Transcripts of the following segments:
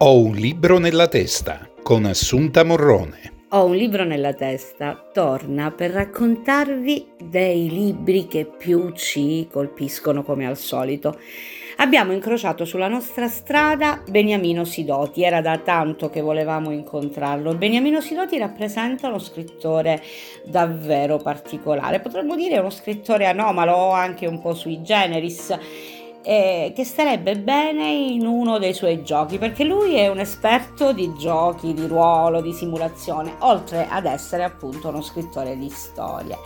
Ho un libro nella testa con Assunta Morrone. Ho un libro nella testa, torna per raccontarvi dei libri che più ci colpiscono come al solito. Abbiamo incrociato sulla nostra strada Beniamino Sidoti, era da tanto che volevamo incontrarlo. Beniamino Sidoti rappresenta uno scrittore davvero particolare, potremmo dire uno scrittore anomalo, anche un po' sui generis eh, che starebbe bene in uno dei suoi giochi, perché lui è un esperto di giochi, di ruolo, di simulazione, oltre ad essere appunto uno scrittore di storie.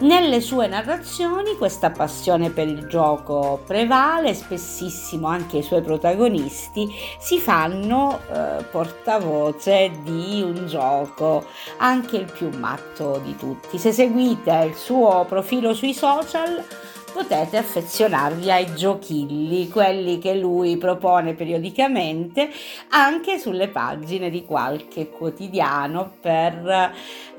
Nelle sue narrazioni questa passione per il gioco prevale, spessissimo anche i suoi protagonisti si fanno eh, portavoce di un gioco, anche il più matto di tutti. Se seguite il suo profilo sui social potete affezionarvi ai giochilli, quelli che lui propone periodicamente anche sulle pagine di qualche quotidiano per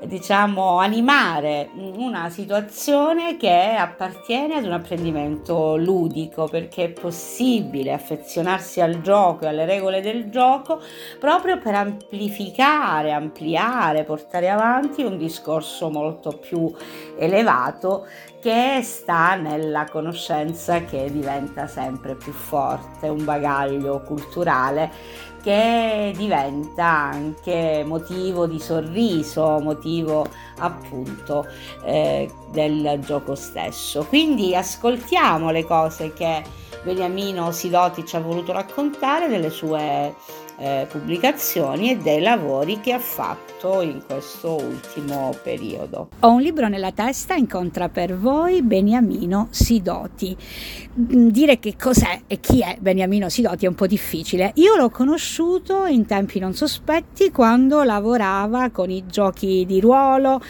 diciamo animare una situazione che appartiene ad un apprendimento ludico perché è possibile affezionarsi al gioco e alle regole del gioco proprio per amplificare, ampliare, portare avanti un discorso molto più elevato che sta nella conoscenza che diventa sempre più forte, un bagaglio culturale che diventa anche motivo di sorriso, motivo appunto eh, del gioco stesso. Quindi ascoltiamo le cose che Beniamino Sidoti ci ha voluto raccontare delle sue eh, pubblicazioni e dei lavori che ha fatto in questo ultimo periodo. Ho un libro nella testa, incontra per voi Beniamino Sidoti. Mm, dire che cos'è e chi è Beniamino Sidoti è un po' difficile. Io l'ho conosciuto in tempi non sospetti quando lavorava con i giochi di ruolo.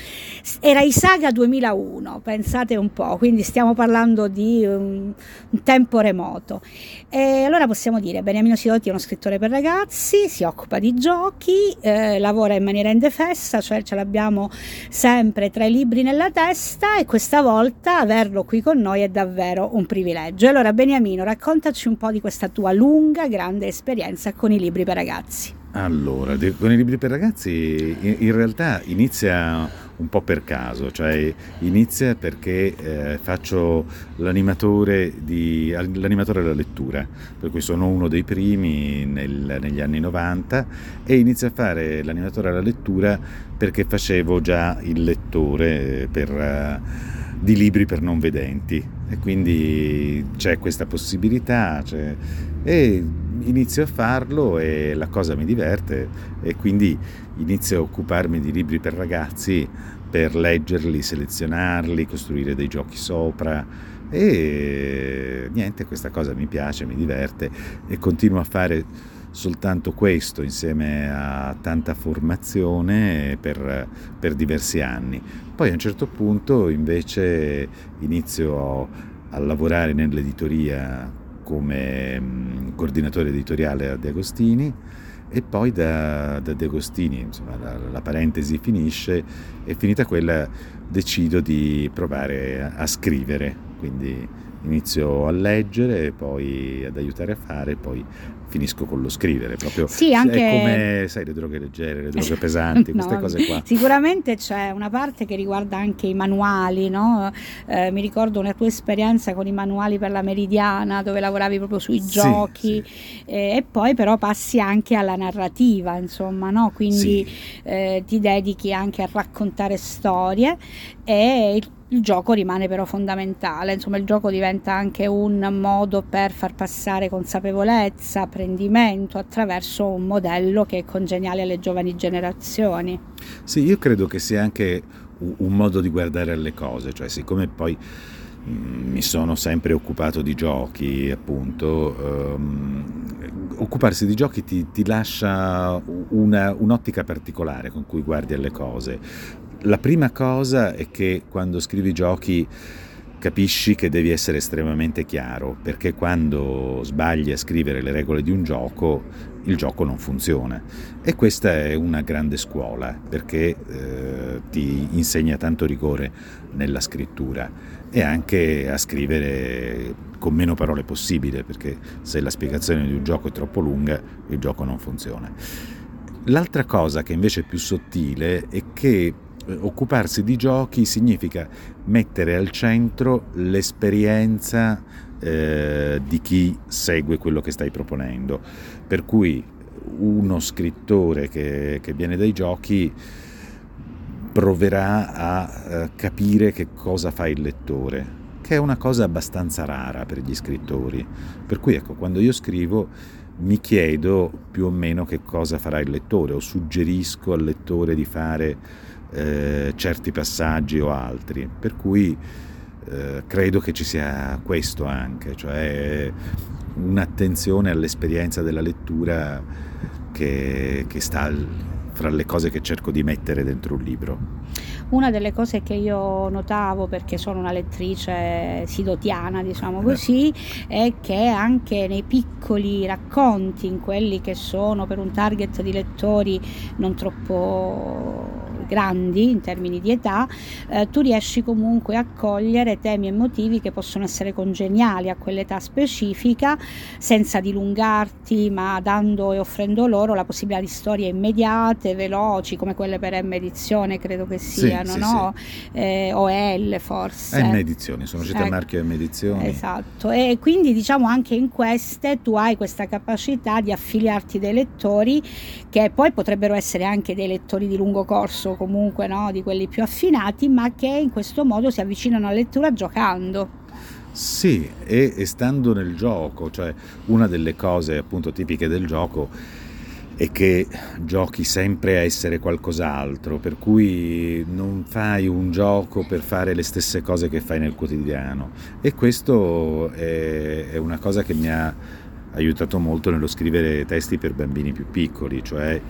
Era Isaga 2001, pensate un po', quindi stiamo parlando di un, un tempo remoto. E allora possiamo dire Beniamino Sidoti è uno scrittore per ragazzi ragazzi, si occupa di giochi, eh, lavora in maniera indefessa, cioè ce l'abbiamo sempre tra i libri nella testa e questa volta averlo qui con noi è davvero un privilegio. Allora Beniamino, raccontaci un po' di questa tua lunga, grande esperienza con i libri per ragazzi. Allora, con i libri per ragazzi in realtà inizia un po' per caso, cioè inizia perché eh, faccio l'animatore, di, l'animatore della lettura, per cui sono uno dei primi nel, negli anni 90 e inizio a fare l'animatore alla lettura perché facevo già il lettore per, uh, di libri per non vedenti. E quindi c'è questa possibilità c'è, e inizio a farlo e la cosa mi diverte e quindi inizio a occuparmi di libri per ragazzi per leggerli, selezionarli, costruire dei giochi sopra e niente, questa cosa mi piace, mi diverte e continuo a fare soltanto questo insieme a tanta formazione per, per diversi anni. Poi a un certo punto invece inizio a lavorare nell'editoria come mm, coordinatore editoriale a De Agostini e poi da, da De Agostini, insomma, la, la, parentesi finisce e finita quella decido di provare a, a scrivere, quindi inizio a leggere, poi ad aiutare a fare, poi finisco con lo scrivere. Proprio sì, anche... È come, sai, le droghe leggere, le droghe pesanti, no, queste cose qua. Sicuramente c'è una parte che riguarda anche i manuali, no? eh, mi ricordo una tua esperienza con i manuali per la Meridiana, dove lavoravi proprio sui giochi, sì, sì. Eh, e poi però passi anche alla narrativa, insomma, no? Quindi eh, ti dedichi anche a raccontare storie e il il gioco rimane però fondamentale, insomma il gioco diventa anche un modo per far passare consapevolezza, apprendimento attraverso un modello che è congeniale alle giovani generazioni. Sì, io credo che sia anche un modo di guardare alle cose, cioè siccome poi mm, mi sono sempre occupato di giochi, appunto, um, occuparsi di giochi ti, ti lascia una, un'ottica particolare con cui guardi alle cose. La prima cosa è che quando scrivi giochi capisci che devi essere estremamente chiaro, perché quando sbagli a scrivere le regole di un gioco il gioco non funziona. E questa è una grande scuola perché eh, ti insegna tanto rigore nella scrittura e anche a scrivere con meno parole possibile perché se la spiegazione di un gioco è troppo lunga il gioco non funziona. L'altra cosa che invece è più sottile è che occuparsi di giochi significa mettere al centro l'esperienza eh, di chi segue quello che stai proponendo. Per cui uno scrittore che, che viene dai giochi proverà a eh, capire che cosa fa il lettore, che è una cosa abbastanza rara per gli scrittori. Per cui ecco, quando io scrivo mi chiedo più o meno che cosa farà il lettore o suggerisco al lettore di fare eh, certi passaggi o altri. Per cui eh, credo che ci sia questo anche, cioè un'attenzione all'esperienza della lettura che, che sta fra le cose che cerco di mettere dentro un libro. Una delle cose che io notavo, perché sono una lettrice sidotiana, diciamo così, è che anche nei piccoli racconti, in quelli che sono per un target di lettori non troppo grandi in termini di età, eh, tu riesci comunque a cogliere temi e motivi che possono essere congeniali a quell'età specifica senza dilungarti, ma dando e offrendo loro la possibilità di storie immediate, veloci, come quelle per M edizione, credo che siano, sì, no? Sì. Eh, o L forse. M edizioni, sono uscite a ecco. marchio M edizioni. Esatto, e quindi diciamo anche in queste tu hai questa capacità di affiliarti dei lettori che poi potrebbero essere anche dei lettori di lungo corso comunque no, di quelli più affinati, ma che in questo modo si avvicinano alla lettura giocando. Sì, e, e stando nel gioco, cioè una delle cose appunto tipiche del gioco è che giochi sempre a essere qualcos'altro, per cui non fai un gioco per fare le stesse cose che fai nel quotidiano. E questo è, è una cosa che mi ha aiutato molto nello scrivere testi per bambini più piccoli, cioè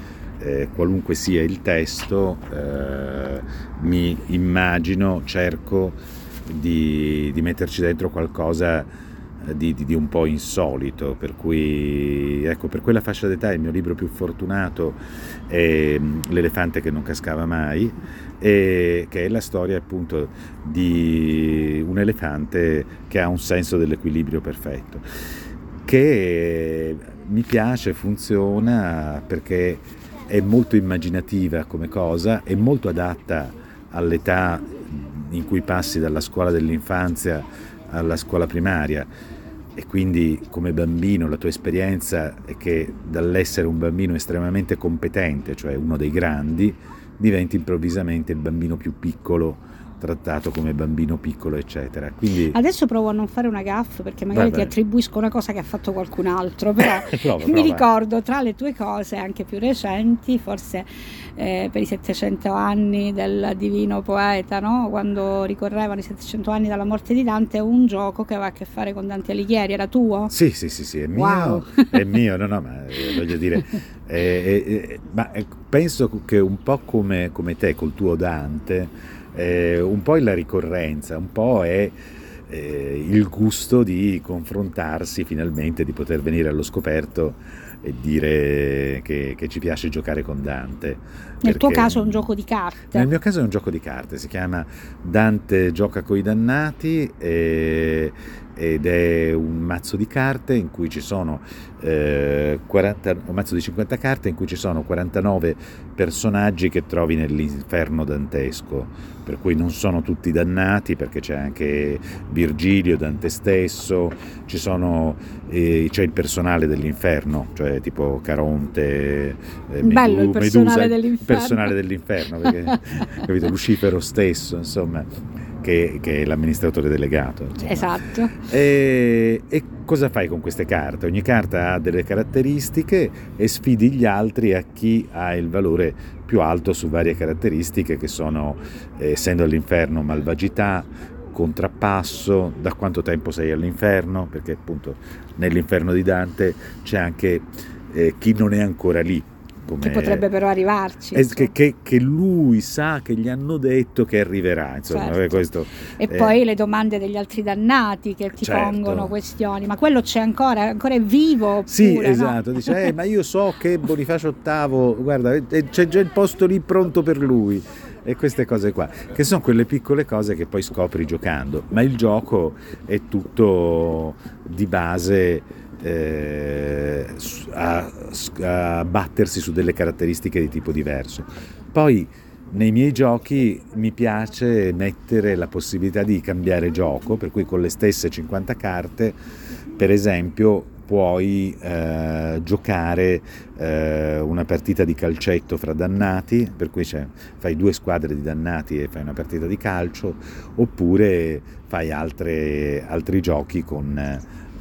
eh, qualunque sia il testo, eh, mi immagino, cerco di, di, metterci dentro qualcosa di, di, di, un po' insolito, per cui ecco, per quella fascia d'età il mio libro più fortunato è mm, L'elefante che non cascava mai, e, che è la storia appunto di un elefante che ha un senso dell'equilibrio perfetto, che mi piace, funziona perché è molto immaginativa come cosa, è molto adatta all'età in cui passi dalla scuola dell'infanzia alla scuola primaria. E quindi come bambino la tua esperienza è che dall'essere un bambino estremamente competente, cioè uno dei grandi, diventi improvvisamente il bambino più piccolo trattato come bambino piccolo, eccetera. Quindi... Adesso provo a non fare una gaffa perché magari ti attribuisco una cosa che ha fatto qualcun altro, però prova, mi prova. ricordo tra le tue cose anche più recenti, forse eh, per i 700 anni del divino poeta, no? quando ricorrevano i 700 anni dalla morte di Dante, un gioco che aveva a che fare con Dante Alighieri, era tuo? Sì, sì, sì, sì è mio, wow. è mio, no, no, ma eh, voglio dire, eh, eh, ma eh, penso che un po' come, come te, col tuo Dante, eh, un po' è la ricorrenza, un po' è eh, il gusto di confrontarsi finalmente, di poter venire allo scoperto e dire che, che ci piace giocare con Dante. Nel tuo caso è un gioco di carte? Nel mio caso è un gioco di carte, si chiama Dante gioca coi dannati e, ed è un mazzo di carte in cui ci sono eh, 40, un mazzo di 50 carte in cui ci sono 49 personaggi che trovi nell'inferno dantesco, per cui non sono tutti dannati perché c'è anche Virgilio, Dante stesso, sono, eh, c'è il personale dell'inferno, cioè tipo Caronte, eh, Bello il personale Medusa, dell'inferno. personale dell'inferno, perché, capito, Lucifero stesso, insomma che, che è l'amministratore delegato. Insomma. Esatto. E, e, cosa fai con queste carte? Ogni carta ha delle caratteristiche e sfidi gli altri a chi ha il valore più alto su varie caratteristiche che sono, eh, essendo all'inferno, malvagità, contrappasso, da quanto tempo sei all'inferno, perché appunto nell'inferno di Dante c'è anche eh, chi non è ancora lì, come... Che potrebbe però arrivarci. Eh, che, che, che, lui sa che gli hanno detto che arriverà, insomma, certo. questo, E eh... poi le domande degli altri dannati che ti certo. pongono questioni, ma quello c'è ancora, ancora è vivo. Sì, pure, esatto, no? dice, eh, ma io so che Bonifacio VIII, guarda, c'è già il posto lì pronto per lui e queste cose qua, che sono quelle piccole cose che poi scopri giocando, ma il gioco è tutto di base eh, a, a battersi su delle caratteristiche di tipo diverso. Poi nei miei giochi mi piace mettere la possibilità di cambiare gioco, per cui con le stesse 50 carte, per esempio, puoi eh, giocare eh, una partita di calcetto fra dannati, per cui fai due squadre di dannati e fai una partita di calcio, oppure fai altre, altri giochi con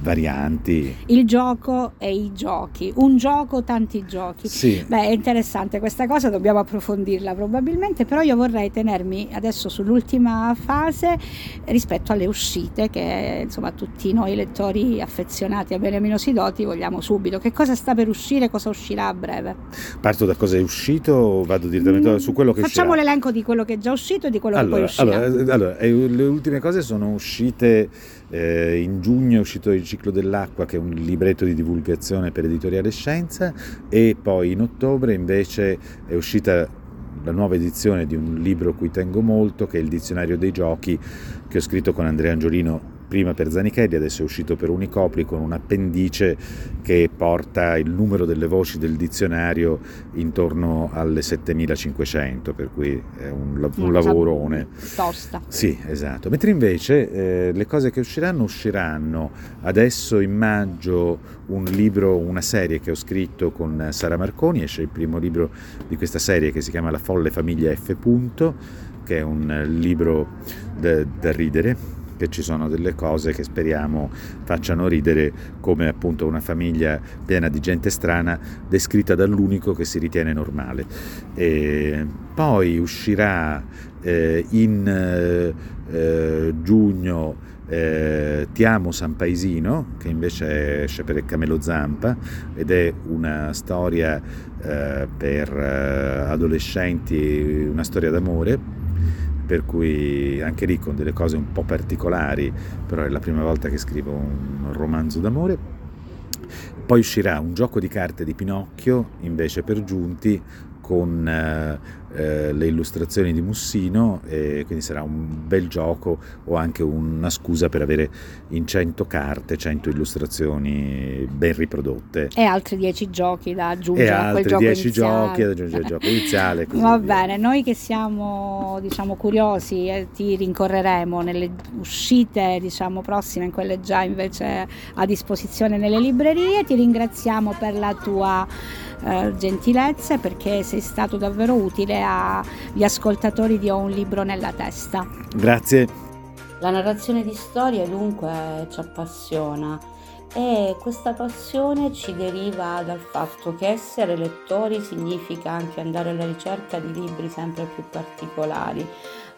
varianti. Il gioco e i giochi, un gioco, tanti giochi. Sì. Beh, è interessante questa cosa, dobbiamo approfondirla probabilmente, però io vorrei tenermi adesso sull'ultima fase rispetto alle uscite che insomma tutti noi lettori affezionati a Beniamino Sidoti vogliamo subito. Che cosa sta per uscire, cosa uscirà a breve? Parto da cosa è uscito o vado direttamente mm, su quello che Facciamo uscirà? l'elenco di quello che è già uscito e di quello allora, che poi uscirà. Allora, allora, le ultime cose sono uscite eh, in giugno è uscito Il ciclo dell'acqua, che è un libretto di divulgazione per editoriale Scienza, e poi in ottobre invece è uscita la nuova edizione di un libro cui tengo molto, che è il Dizionario dei giochi, che ho scritto con Andrea Angiolino prima per Zanichelli, adesso è uscito per Unicopli con un appendice che porta il numero delle voci del dizionario intorno alle 7500, per cui è un, un lavorone. Tosta. Sì, esatto. Mentre invece eh, le cose che usciranno usciranno adesso in maggio un libro, una serie che ho scritto con Sara Marconi, esce il primo libro di questa serie che si chiama La folle famiglia F. che è un libro da, da ridere che ci sono delle cose che speriamo facciano ridere, come appunto una famiglia piena di gente strana descritta dall'unico che si ritiene normale. E poi uscirà eh, in eh, giugno eh, Ti amo San Paesino, che invece esce per Camelo Zampa ed è una storia eh, per eh, adolescenti, una storia d'amore per cui anche lì con delle cose un po' particolari, però è la prima volta che scrivo un romanzo d'amore. Poi uscirà un gioco di carte di Pinocchio, invece per giunti, con eh, eh, le illustrazioni di Mussino e quindi sarà un bel gioco o anche una scusa per avere in 100 carte 100 illustrazioni ben riprodotte. E altri 10 giochi da aggiungere a quel altri 10 giochi da aggiungere al gioco iniziale va via. bene noi che siamo diciamo curiosi eh, ti rincorreremo nelle uscite diciamo prossime in quelle già invece a disposizione nelle librerie. Ti ringraziamo per la tua eh, gentilezze perché sei stato davvero utile agli ascoltatori di Ho un libro nella testa. Grazie. La narrazione di storie dunque ci appassiona e questa passione ci deriva dal fatto che essere lettori significa anche andare alla ricerca di libri sempre più particolari,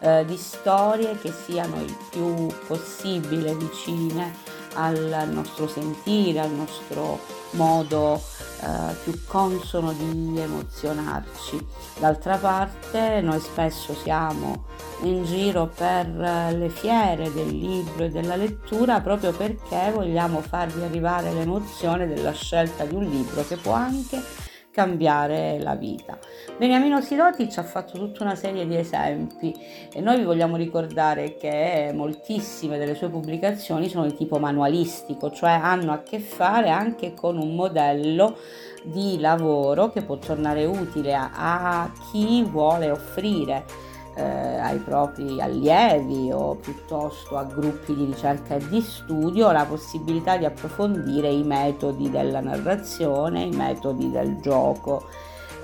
eh, di storie che siano il più possibile vicine al nostro sentire, al nostro modo eh, più consono di emozionarci. D'altra parte noi spesso siamo in giro per eh, le fiere del libro e della lettura proprio perché vogliamo farvi arrivare l'emozione della scelta di un libro che può anche cambiare la vita. Beniamino Sidoti ci ha fatto tutta una serie di esempi e noi vi vogliamo ricordare che moltissime delle sue pubblicazioni sono di tipo manualistico, cioè hanno a che fare anche con un modello di lavoro che può tornare utile a, a chi vuole offrire eh, ai propri allievi o piuttosto a gruppi di ricerca e di studio la possibilità di approfondire i metodi della narrazione, i metodi del gioco.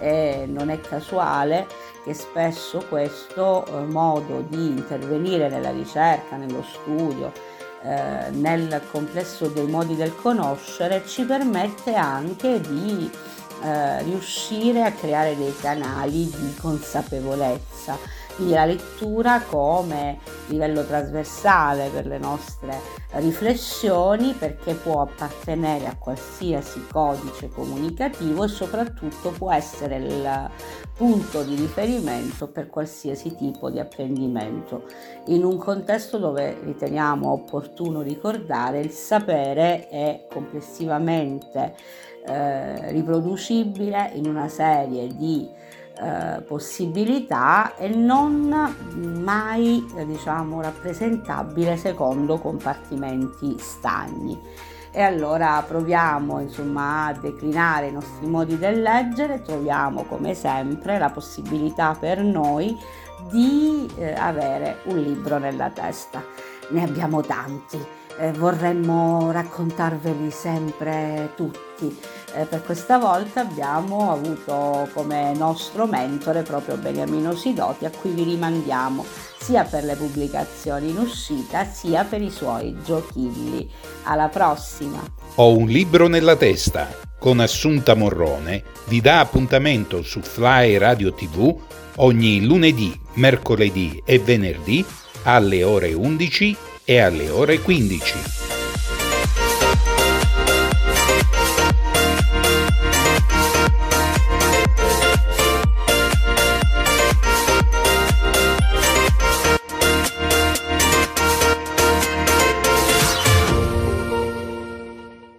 E non è casuale che spesso questo eh, modo di intervenire nella ricerca, nello studio, eh, nel complesso dei modi del conoscere ci permette anche di eh, riuscire a creare dei canali di consapevolezza la lettura come livello trasversale per le nostre riflessioni perché può appartenere a qualsiasi codice comunicativo e soprattutto può essere il punto di riferimento per qualsiasi tipo di apprendimento. In un contesto dove riteniamo opportuno ricordare il sapere è complessivamente eh, riproducibile in una serie di eh, possibilità e non mai eh, diciamo rappresentabile secondo compartimenti stagni. E allora proviamo insomma a declinare i nostri modi del leggere, troviamo come sempre la possibilità per noi di eh, avere un libro nella testa. Ne abbiamo tanti, eh, vorremmo raccontarveli sempre tutti per questa volta abbiamo avuto come nostro mentore proprio Beniamino Sidoti a cui vi rimandiamo sia per le pubblicazioni in uscita sia per i suoi giochilli. Alla prossima! Ho un libro nella testa con Assunta Morrone vi dà appuntamento su Fly Radio TV ogni lunedì, mercoledì e venerdì alle ore 11 e alle ore 15.